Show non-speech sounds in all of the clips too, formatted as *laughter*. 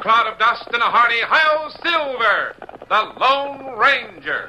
cloud of dust, and a hearty Hi-Yo Silver, the Lone Ranger.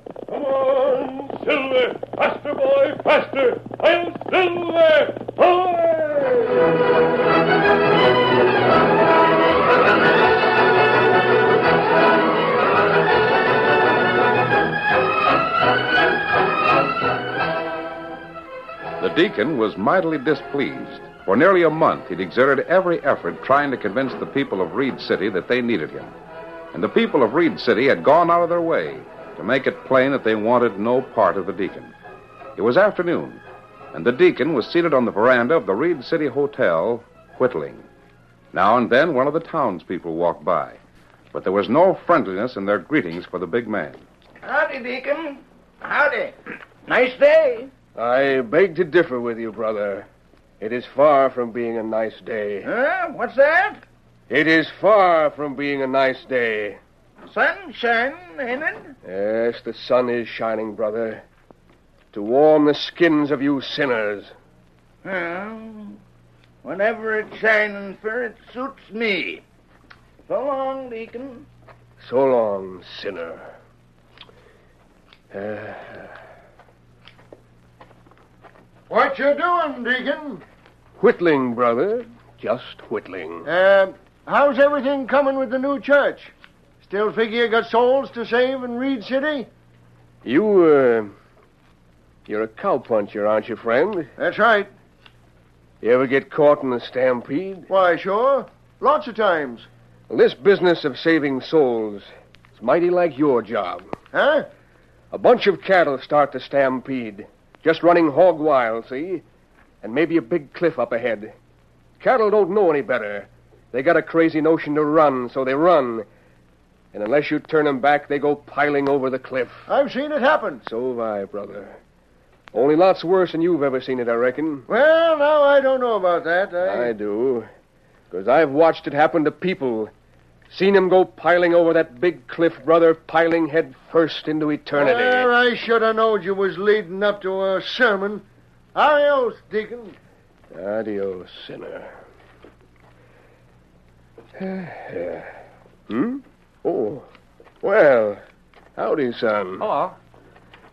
Come on, Silver! Faster, boy, faster! I'll Silver! The deacon was mightily displeased. For nearly a month, he'd exerted every effort trying to convince the people of Reed City that they needed him. And the people of Reed City had gone out of their way to make it plain that they wanted no part of the deacon. It was afternoon, and the deacon was seated on the veranda of the Reed City Hotel, whittling. Now and then, one of the townspeople walked by, but there was no friendliness in their greetings for the big man. Howdy, Deacon. Howdy. Nice day. I beg to differ with you, brother. It is far from being a nice day. Huh? What's that? It is far from being a nice day. Sunshine, ain't it? Yes, the sun is shining, brother. To warm the skins of you sinners. Well, whatever it's shining for, it suits me. So long, Deacon. So long, sinner. Uh, What you doing, Deacon? whittling, brother. Just whittling. Uh, how's everything coming with the new church? Still figure you got souls to save in Reed City? You, uh. You're a cowpuncher, aren't you, friend? That's right. You ever get caught in a stampede? Why, sure. Lots of times. Well, this business of saving souls is mighty like your job. Huh? A bunch of cattle start the stampede, just running hog wild, see? And maybe a big cliff up ahead. Cattle don't know any better. They got a crazy notion to run, so they run. And unless you turn 'em back, they go piling over the cliff. I've seen it happen. So have I, brother. Only lots worse than you've ever seen it, I reckon. Well, now I don't know about that. I, I do. Because I've watched it happen to people. Seen 'em go piling over that big cliff, brother, piling head first into eternity. Well, I should have known you was leading up to a sermon. Adios, Deacon. Adios, sinner. *sighs* hmm? Oh. Well, howdy, son. Hello.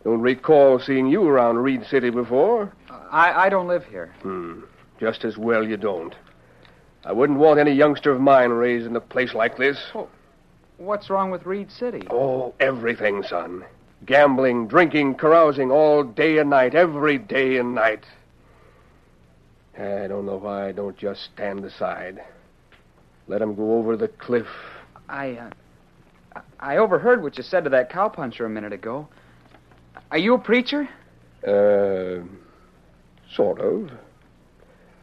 Don't recall seeing you around Reed City before. I, I don't live here. Hmm. Just as well you don't. I wouldn't want any youngster of mine raised in a place like this. Oh, what's wrong with Reed City? Oh, everything, son. Gambling, drinking, carousing all day and night, every day and night. I don't know why I don't just stand aside. let 'em go over the cliff. I, uh, I overheard what you said to that cowpuncher a minute ago. Are you a preacher? Uh, sort of.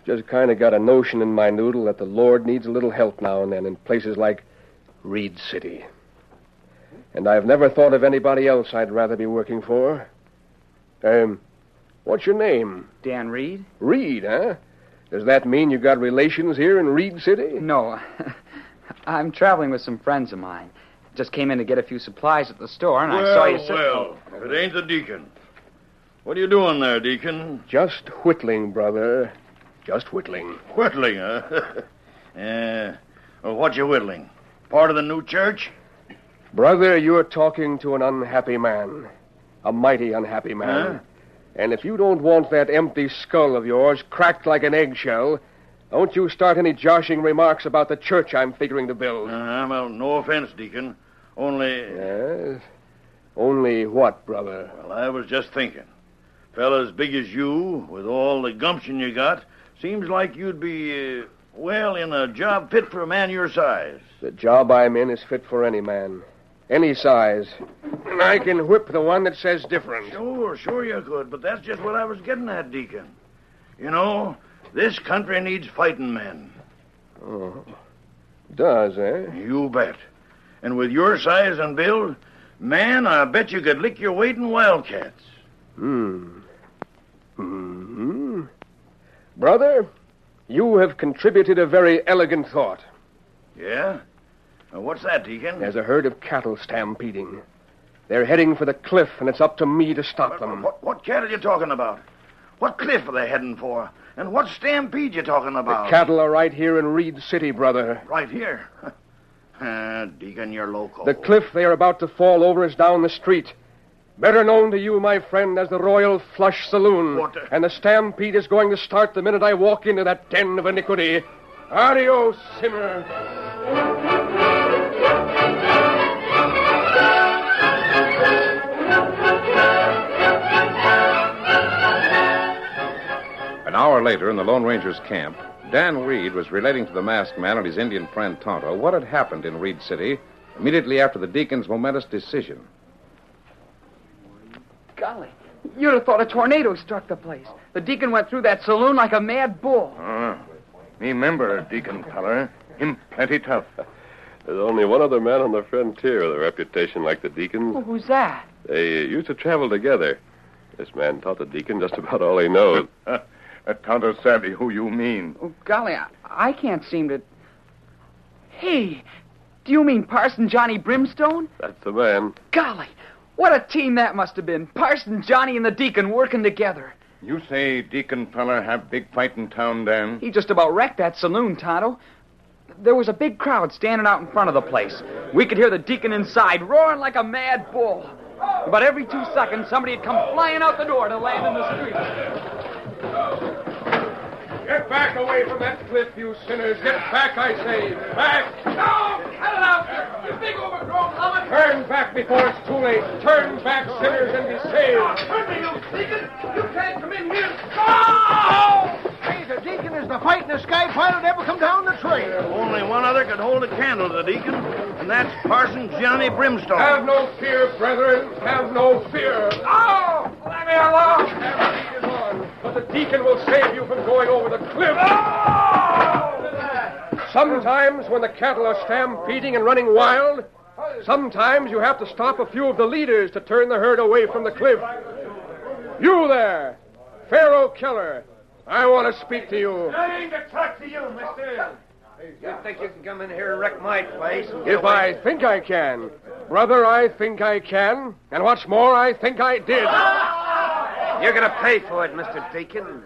Just kind of got a notion in my noodle that the Lord needs a little help now and then in places like Reed City. And I've never thought of anybody else I'd rather be working for. Um, what's your name? Dan Reed? Reed, huh? Does that mean you got relations here in Reed City? No. *laughs* I'm traveling with some friends of mine. Just came in to get a few supplies at the store, and I saw you sit. well, if it ain't the deacon. What are you doing there, deacon? Just whittling, brother. Just whittling. Whittling, huh? yeah. *laughs* Well, what you whittling? Part of the new church? Brother, you're talking to an unhappy man. A mighty unhappy man. Huh? And if you don't want that empty skull of yours cracked like an eggshell, don't you start any joshing remarks about the church I'm figuring to build. Uh, well, no offense, deacon. Only, Yes? Only what, brother? well, I was just thinking. Fella as big as you, with all the gumption you got, seems like you'd be, uh, well, in a job fit for a man your size. The job I'm in is fit for any man. Any size. And I can whip the one that says different. Sure, sure you could, but that's just what I was getting at, Deacon. You know, this country needs fighting men. Oh. Does, eh? You bet. And with your size and build, man, I bet you could lick your weight in wildcats. Hmm. Hmm. Brother, you have contributed a very elegant thought. Yeah? Uh, what's that, Deacon? There's a herd of cattle stampeding. They're heading for the cliff, and it's up to me to stop them. What, what cat are you talking about? What cliff are they heading for? And what stampede you talking about? The about? cattle are right here in Reed City, brother. Right here. *laughs* Ah, Deacon, you're loco. The cliff they are about to fall over is down the street. Better known to you, my friend, as the Royal Flush Saloon. What the- And the stampede is going to start the minute I walk into that den of iniquity. Adios, sinner. An hour later, in the Lone Ranger's camp, Dan Reed was relating to the masked man and his Indian friend Tonto what had happened in Reed City immediately after the deacon's momentous decision. Golly, you'd have thought a tornado struck the place. The deacon went through that saloon like a mad bull. Ah, me member, Deacon feller. Him plenty tough. There's only one other man on the frontier with a reputation like the deacon's. Well, who's that? They uh, used to travel together. This man taught the deacon just about all he knows. *laughs* Uh, Tonto savvy who you mean. Oh, golly, I, I can't seem to. Hey, do you mean Parson Johnny Brimstone? That's the man. Golly, what a team that must have been. Parson Johnny and the deacon working together. You say Deacon feller have big fight in town, Dan? He just about wrecked that saloon, Tonto. There was a big crowd standing out in front of the place. We could hear the deacon inside roaring like a mad bull. About every two seconds, somebody would come flying out the door to land in the street. Get back away from that cliff, you sinners. Get back, I say. Back. No! Cut it out! You big overgrown helmet! Turn back before it's too late. Turn back, sinners, and be saved. Oh, turn me, you deacon! You can't come in here! No! Hey, the deacon is the fightingest sky pilot ever come down the trail. Only one other could hold a candle to the deacon, and that's Parson Johnny Brimstone. Have no fear, brethren. Have no fear. Oh! Let me alone! Everything but the deacon will save you from going over the cliff. Sometimes when the cattle are stampeding and running wild, sometimes you have to stop a few of the leaders to turn the herd away from the cliff. You there, Pharaoh Keller, I want to speak to you. I ain't to talk to you, mister. You think you can come in here and wreck my place? If I think I can, brother, I think I can. And what's more, I think I did. Ah! You're going to pay for it, Mr. Deacon.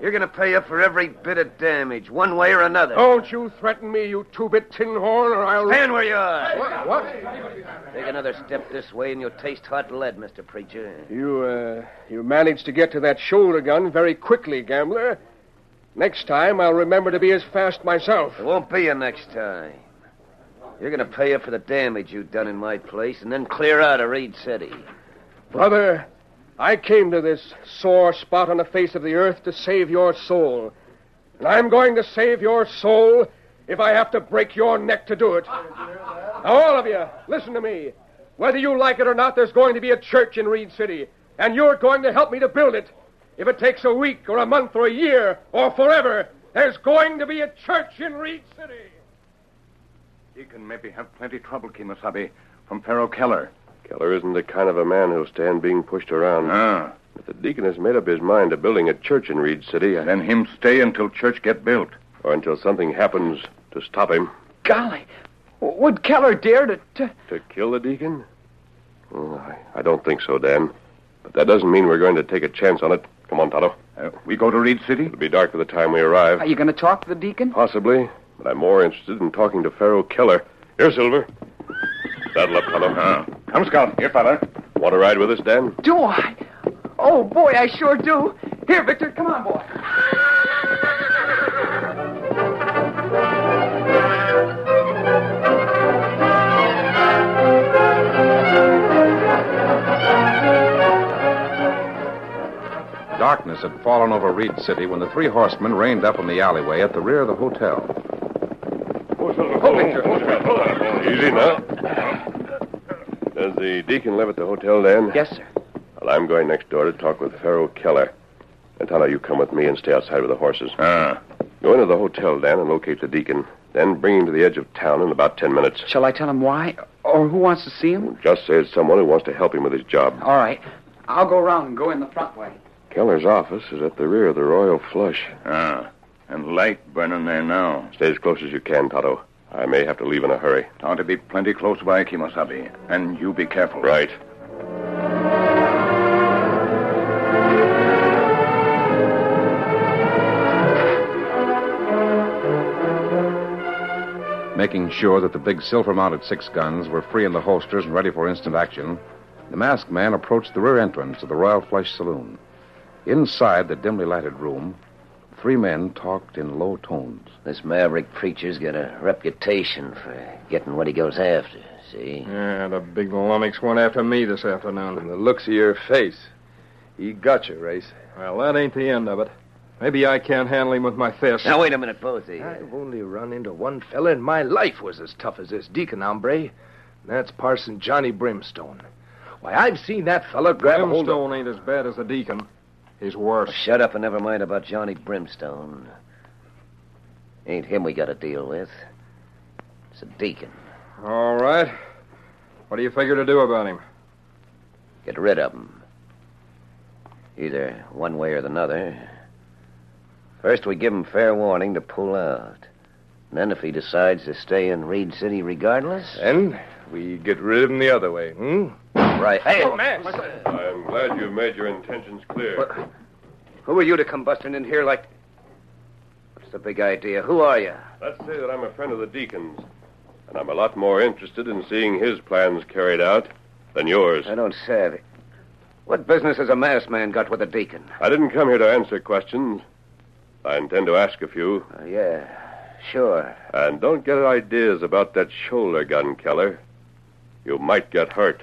You're going to pay up for every bit of damage, one way or another. Don't you threaten me, you two-bit tin horn, or I'll... Stand where you are. What? what? Take another step this way and you'll taste hot lead, Mr. Preacher. You, uh, you managed to get to that shoulder gun very quickly, gambler. Next time, I'll remember to be as fast myself. It won't be a next time. You're going to pay up for the damage you've done in my place and then clear out of Reed City. Brother, I came to this sore spot on the face of the earth to save your soul. And I'm going to save your soul if I have to break your neck to do it. Now, all of you, listen to me. Whether you like it or not, there's going to be a church in Reed City, and you're going to help me to build it. If it takes a week or a month or a year or forever, there's going to be a church in Reed City. Deacon maybe have plenty trouble, Kimasabi, from Pharaoh Keller. Keller isn't the kind of a man who'll stand being pushed around. Ah. If the deacon has made up his mind to building a church in Reed City, I... Then him stay until church get built. or until something happens to stop him. Golly, would Keller dare to, to... To kill the deacon? Oh, I, I don't think so, Dan. But that doesn't mean we're going to take a chance on it. Come on, Tonto. Uh, we go to Reed City? It'll be dark by the time we arrive. Are you going to talk to the deacon? Possibly, but I'm more interested in talking to Pharaoh Keller. Here, Silver. Saddle up, Tonto. Ah. Come, Scout. Here, fella. Want to ride with us, Dan? Do I? Oh, boy, I sure do. Here, Victor, come on, boy. Darkness had fallen over Reed City when the three horsemen reined up in the alleyway at the rear of the hotel. Hold on, Victor. Hold on. Easy now. Does the deacon live at the hotel, Dan? Yes, sir. Well, I'm going next door to talk with Pharaoh Keller. And Tonto, you come with me and stay outside with the horses. Ah. Go into the hotel, Dan, and locate the deacon. Then bring him to the edge of town in about ten minutes. Shall I tell him why? Or who wants to see him? Just say it's someone who wants to help him with his job. All right. I'll go around and go in the front way. Keller's office is at the rear of the Royal Flush. Ah. And light burning there now. Stay as close as you can, Tonto. I may have to leave in a hurry. Ought to be plenty close by, Kimosabe. And you be careful. Right. Making sure that the big silver mounted six guns were free in the holsters and ready for instant action, the masked man approached the rear entrance of the Royal Flush Saloon. Inside the dimly lighted room, three men talked in low tones. This maverick preacher's got a reputation for getting what he goes after, see? Yeah, the big lummox went after me this afternoon. From the looks of your face, he got you, Race. Well, that ain't the end of it. Maybe I can't handle him with my fists. Now, wait a minute, both of you. I've only run into one fella in my life was as tough as this deacon hombre. And that's Parson Johnny Brimstone. Why, I've seen that fella grab a hold of... Brimstone ain't as bad as the deacon. He's worse. Shut up and never mind about Johnny Brimstone. Ain't him we got to deal with. It's a deacon. All right. What do you figure to do about him? Get rid of him. Either one way or the other. First, we give him fair warning to pull out. And then, if he decides to stay in Reed City regardless. Then we get rid of him the other way, hmm? Right. Hey, Oh, man. I'm glad you made your intentions clear. who are you to come busting in here like. What's the big idea? Who are you? Let's say that I'm a friend of the deacon's, and I'm a lot more interested in seeing his plans carried out than yours. I don't say. What business has a masked man got with a deacon? I didn't come here to answer questions. I intend to ask a few. Uh, yeah, sure. And don't get ideas about that shoulder gun, Keller. You might get hurt.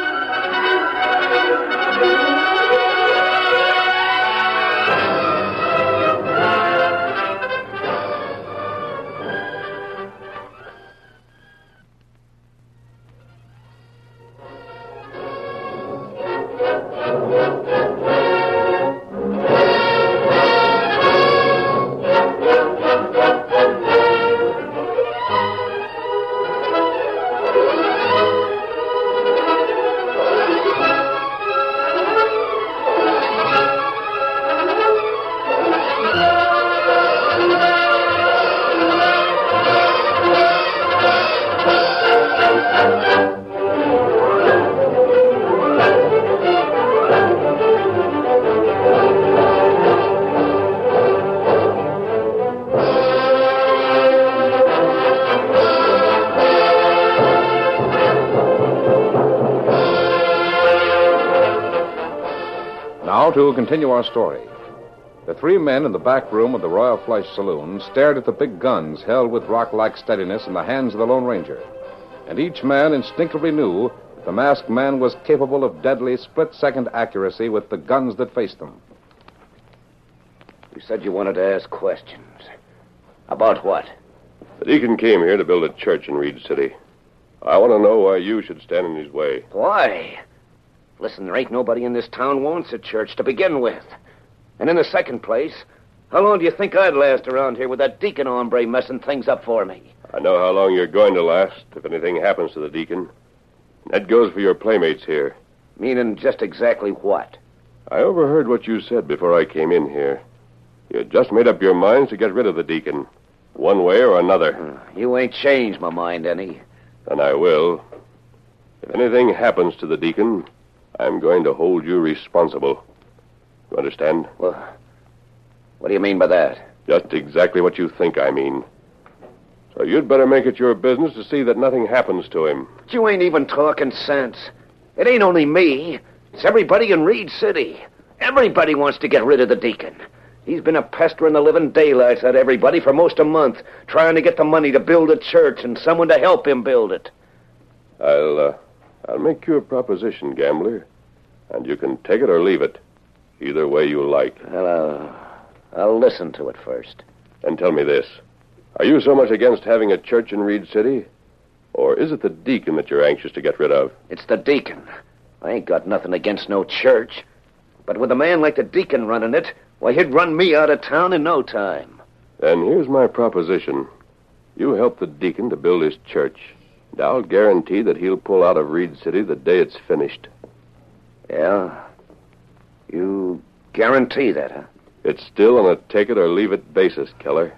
Now, to continue our story. The three men in the back room of the Royal Flush Saloon stared at the big guns held with rock like steadiness in the hands of the Lone Ranger. And each man instinctively knew that the masked man was capable of deadly split second accuracy with the guns that faced them. You said you wanted to ask questions. About what? The deacon came here to build a church in Reed City. I want to know why you should stand in his way. Why? Listen, there ain't nobody in this town wants a church to begin with. And in the second place, how long do you think I'd last around here with that deacon hombre messing things up for me? I know how long you're going to last if anything happens to the deacon. That goes for your playmates here. Meaning just exactly what? I overheard what you said before I came in here. You just made up your minds to get rid of the deacon, one way or another. Hmm, you ain't changed my mind any. And I will. If anything happens to the deacon, I'm going to hold you responsible. You understand? Well, what do you mean by that? Just exactly what you think I mean. So you'd better make it your business to see that nothing happens to him. But you ain't even talking sense. It ain't only me. It's everybody in Reed City. Everybody wants to get rid of the deacon. He's been a pestering the living daylights out of everybody for most a month, trying to get the money to build a church and someone to help him build it. I'll, uh, I'll make you a proposition, gambler, and you can take it or leave it, either way you like. Well, uh, I'll listen to it first. And tell me this: Are you so much against having a church in Reed City, or is it the deacon that you're anxious to get rid of? It's the deacon. I ain't got nothing against no church, but with a man like the deacon running it, why, he'd run me out of town in no time. Then here's my proposition: You help the deacon to build his church, and I'll guarantee that he'll pull out of Reed City the day it's finished. Yeah? You guarantee that, huh? It's still on a take it or leave it basis, Keller.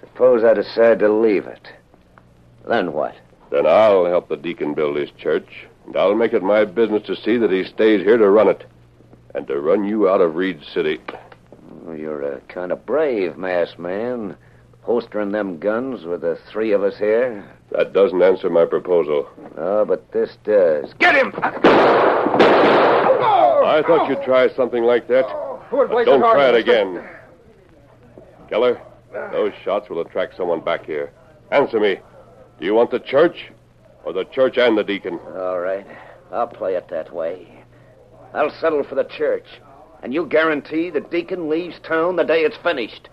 Suppose I decide to leave it. Then what? Then I'll help the deacon build his church, and I'll make it my business to see that he stays here to run it, and to run you out of Reed City. You're a kind of brave masked man, holstering them guns with the three of us here. That doesn't answer my proposal. Oh, but this does. Get him! I thought you'd try something like that. But don't try it again. Keller, those shots will attract someone back here. Answer me. Do you want the church, or the church and the deacon? All right. I'll play it that way. I'll settle for the church. And you guarantee the deacon leaves town the day it's finished.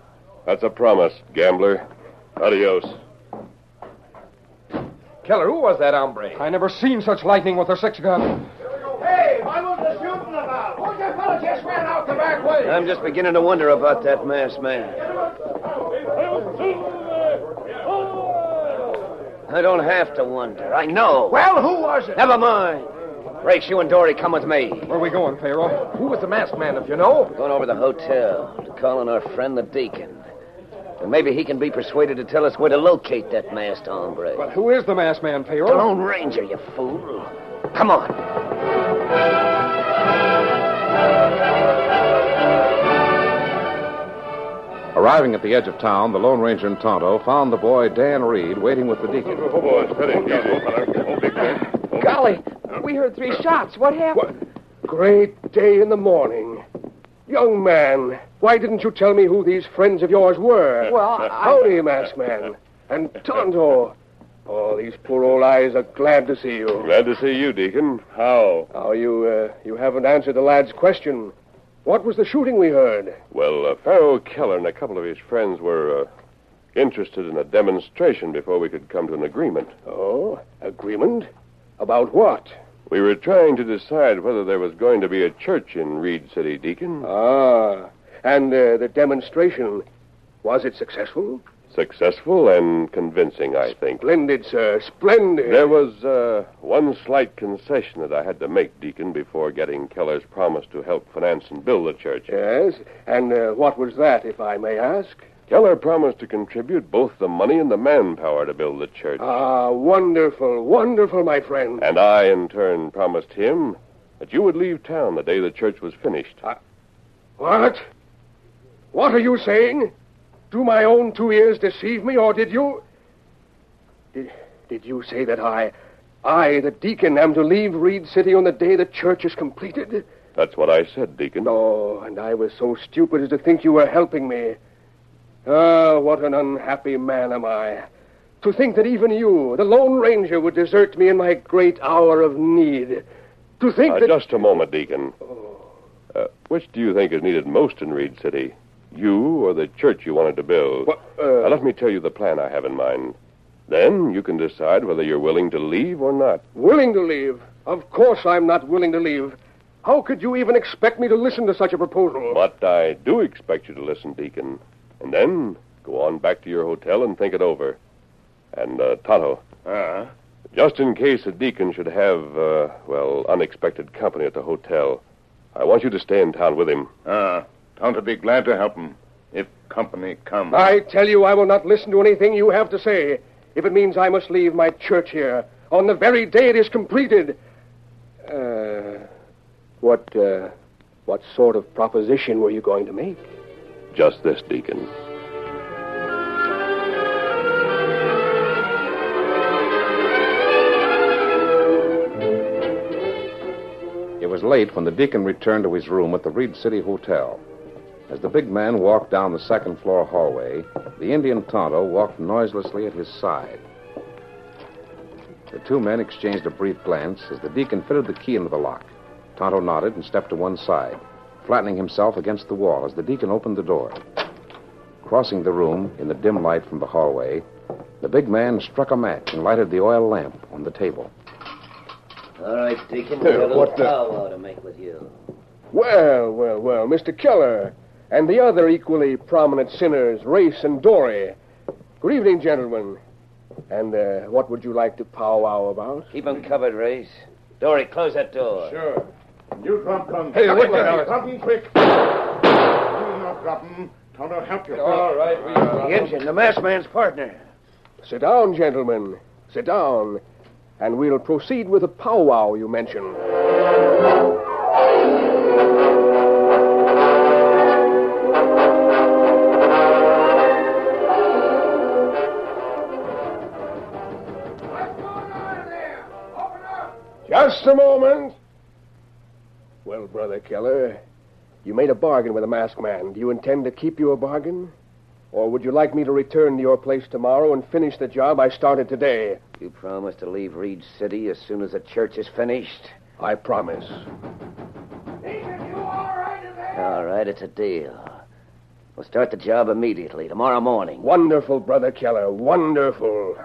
That's a promise, gambler. Adios. Keller, who was that hombre? I never seen such lightning with a six gun. Hey, what was the shooting about? Who the fella just ran out the back way? I'm just beginning to wonder about that masked man. I don't have to wonder. I know. Well, who was it? Never mind. Race, you and Dory come with me. Where are we going, Pharaoh? Who was the masked man, if you know? Going over to the hotel to call on our friend the deacon. And maybe he can be persuaded to tell us where to locate that masked hombre. But who is the masked man, The Lone Ranger, you fool. Come on. Arriving at the edge of town, the Lone Ranger and Tonto found the boy Dan Reed waiting with the deacon. Oh, boy, steady. Easy. Oh, oh, Golly, we heard three shots. What happened? Great day in the morning. Young man, why didn't you tell me who these friends of yours were? Well, I- Howdy, masked man. And Tonto. Oh, these poor old eyes are glad to see you. Glad to see you, Deacon. How? Oh, you, uh, you haven't answered the lad's question. What was the shooting we heard? Well, uh, Pharaoh Keller and a couple of his friends were uh, interested in a demonstration before we could come to an agreement. Oh, agreement? About what? We were trying to decide whether there was going to be a church in Reed City, Deacon. Ah, and uh, the demonstration, was it successful? Successful and convincing, I think. Splendid, sir, splendid. There was uh, one slight concession that I had to make, Deacon, before getting Keller's promise to help finance and build the church. Yes, and uh, what was that, if I may ask? Keller promised to contribute both the money and the manpower to build the church. Ah, wonderful, wonderful, my friend. And I, in turn, promised him that you would leave town the day the church was finished. What? What are you saying? Do my own two ears deceive me, or did you. Did, did you say that I, I, the deacon, am to leave Reed City on the day the church is completed? That's what I said, Deacon. Oh, and I was so stupid as to think you were helping me. Ah, what an unhappy man am I. To think that even you, the Lone Ranger, would desert me in my great hour of need. To think Uh, that. Just a moment, Deacon. Uh, which do you think is needed most in Reed City? You or the church you wanted to build? uh, Now, let me tell you the plan I have in mind. Then you can decide whether you're willing to leave or not. Willing to leave? Of course I'm not willing to leave. How could you even expect me to listen to such a proposal? But I do expect you to listen, Deacon. And then go on back to your hotel and think it over. And, uh, Tonto. Uh, Just in case the deacon should have, uh, well, unexpected company at the hotel, I want you to stay in town with him. Ah, Tonto be glad to help him if company comes. I tell you, I will not listen to anything you have to say if it means I must leave my church here on the very day it is completed. Uh, what, uh, what sort of proposition were you going to make? Just this, Deacon. It was late when the deacon returned to his room at the Reed City Hotel. As the big man walked down the second floor hallway, the Indian Tonto walked noiselessly at his side. The two men exchanged a brief glance as the deacon fitted the key into the lock. Tonto nodded and stepped to one side, flattening himself against the wall as the deacon opened the door. Crossing the room in the dim light from the hallway, the big man struck a match and lighted the oil lamp on the table. All right, Deacon. Hey, We've got a little what the- powwow to make with you. Well, well, well, Mr. Keller, and the other equally prominent sinners, Race and Dory. Good evening, gentlemen. And uh, what would you like to powwow about? Keep 'em covered, Race. Dory, close that door. Sure. You drop them. Hey, what the Hey, hell? Drop them quick. You not drop them. Tonto, help you. All right, we Uh, The engine, the masked man's partner. Sit down, gentlemen. Sit down. And we'll proceed with the powwow you mentioned. What's going on there? Open up. Just a moment. Well, Brother Keller, you made a bargain with the masked man. Do you intend to keep your bargain? Or would you like me to return to your place tomorrow and finish the job I started today? You promise to leave Reed City as soon as the church is finished? I promise. All right, it's a deal. We'll start the job immediately, tomorrow morning. Wonderful, Brother Keller. Wonderful.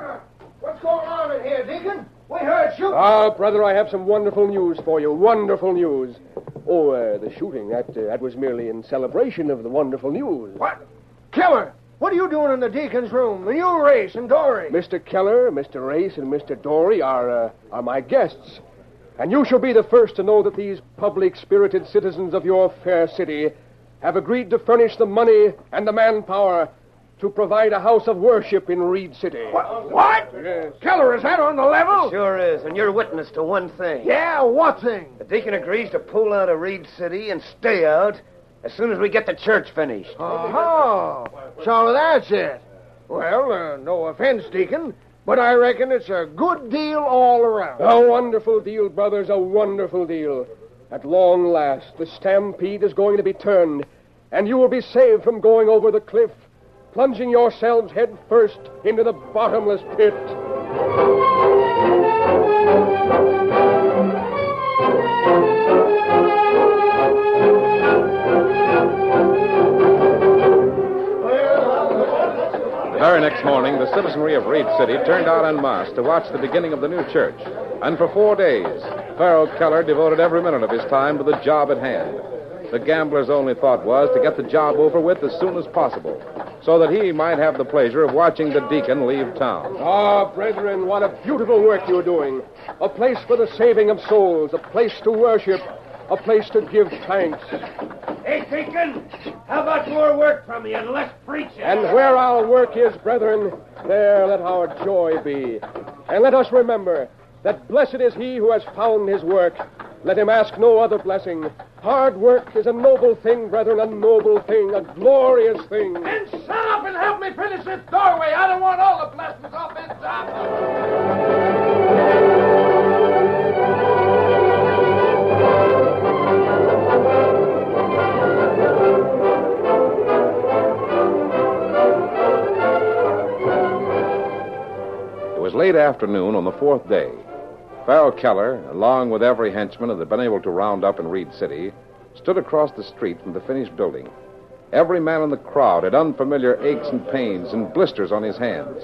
What's going on in here, Deacon? We heard shooting. Ah, brother, I have some wonderful news for you. Wonderful news. Oh, uh, the shooting, that, uh, that was merely in celebration of the wonderful news. What? Keller, what are you doing in the deacon's room? The new race and Dory. Mr. Keller, Mr. Race, and Mr. Dory are, uh, are my guests. And you shall be the first to know that these public spirited citizens of your fair city have agreed to furnish the money and the manpower to provide a house of worship in Reed City. What? What? Yes. Keller, is that on the level? Sure is, and you're witness to one thing. Yeah, what thing? The deacon agrees to pull out of Reed City and stay out as soon as we get the church finished. Oh, so that's it. Well, uh, no offense, Deacon, but I reckon it's a good deal all around. A wonderful deal, brothers, a wonderful deal. At long last, the stampede is going to be turned, and you will be saved from going over the cliff, plunging yourselves head first into the bottomless pit. The very next morning, the citizenry of Reed City turned out en masse to watch the beginning of the new church. And for four days, Pharaoh Keller devoted every minute of his time to the job at hand. The gambler's only thought was to get the job over with as soon as possible, so that he might have the pleasure of watching the deacon leave town. Ah, brethren, what a beautiful work you're doing. A place for the saving of souls, a place to worship, a place to give thanks. Hey, Deacon, how about more work from you and less preaching? And where our work is, brethren, there let our joy be. And let us remember that blessed is he who has found his work. Let him ask no other blessing. Hard work is a noble thing, brethren, a noble thing, a glorious thing. Then shut up and help me finish this doorway. I don't want all the blessings off this job. It was late afternoon on the fourth day Farrell Keller, along with every henchman that had been able to round up in Reed City, stood across the street from the finished building. Every man in the crowd had unfamiliar aches and pains and blisters on his hands.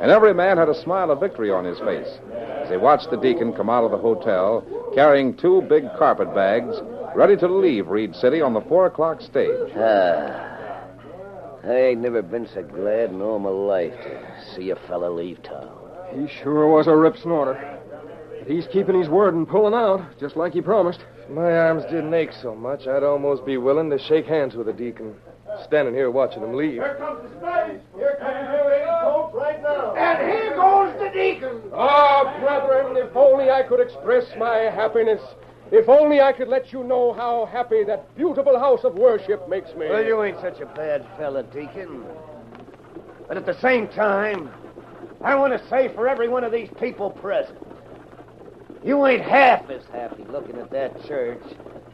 And every man had a smile of victory on his face as they watched the deacon come out of the hotel carrying two big carpet bags, ready to leave Reed City on the four o'clock stage. Ah, *sighs* I ain't never been so glad in all my life to see a fella leave town. He sure was a rip snorter. But he's keeping his word and pulling out, just like he promised. If my arms didn't ache so much, I'd almost be willing to shake hands with the deacon. Standing here watching him leave. Here comes the stage. Here comes the folks right now. And here goes the deacon. Ah, brethren, if only I could express my happiness. If only I could let you know how happy that beautiful house of worship makes me. Well, you ain't such a bad fella, Deacon. But at the same time, I want to say for every one of these people present, you ain't half as happy looking at that church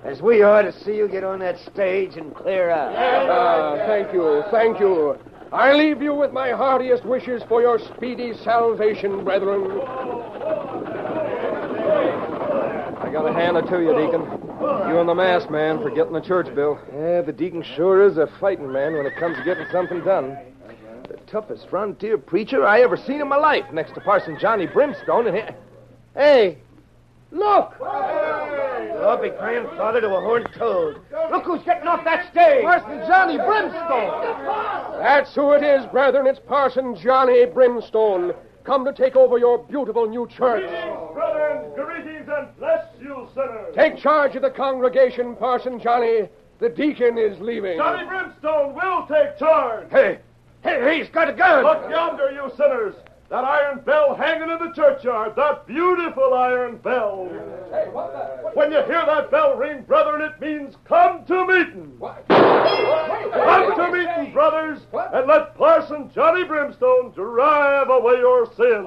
as we are to see you get on that stage and clear out. Ah, thank you, thank you. I leave you with my heartiest wishes for your speedy salvation, brethren. I got to hand it to you, Deacon. You and the masked man for getting the church bill. Yeah, the deacon sure is a fighting man when it comes to getting something done. The toughest frontier preacher I ever seen in my life, next to Parson Johnny Brimstone. And he... Hey, look! I'll be grandfather to a horned toad. Look who's getting off that stage! Parson Johnny Brimstone! That's who it is, brethren. It's Parson Johnny Brimstone, come to take over your beautiful new church. Greetings, Brethren, greetings and bless you, sinners. Take charge of the congregation, Parson Johnny. The deacon is leaving. Johnny Brimstone will take charge. Hey, hey, he's got a gun! Look yonder, you sinners. That iron bell hanging in the churchyard, that beautiful iron bell. When you hear that bell ring, brethren, it means come to meeting. Come to meeting, brothers, and let Parson Johnny Brimstone drive away your sins.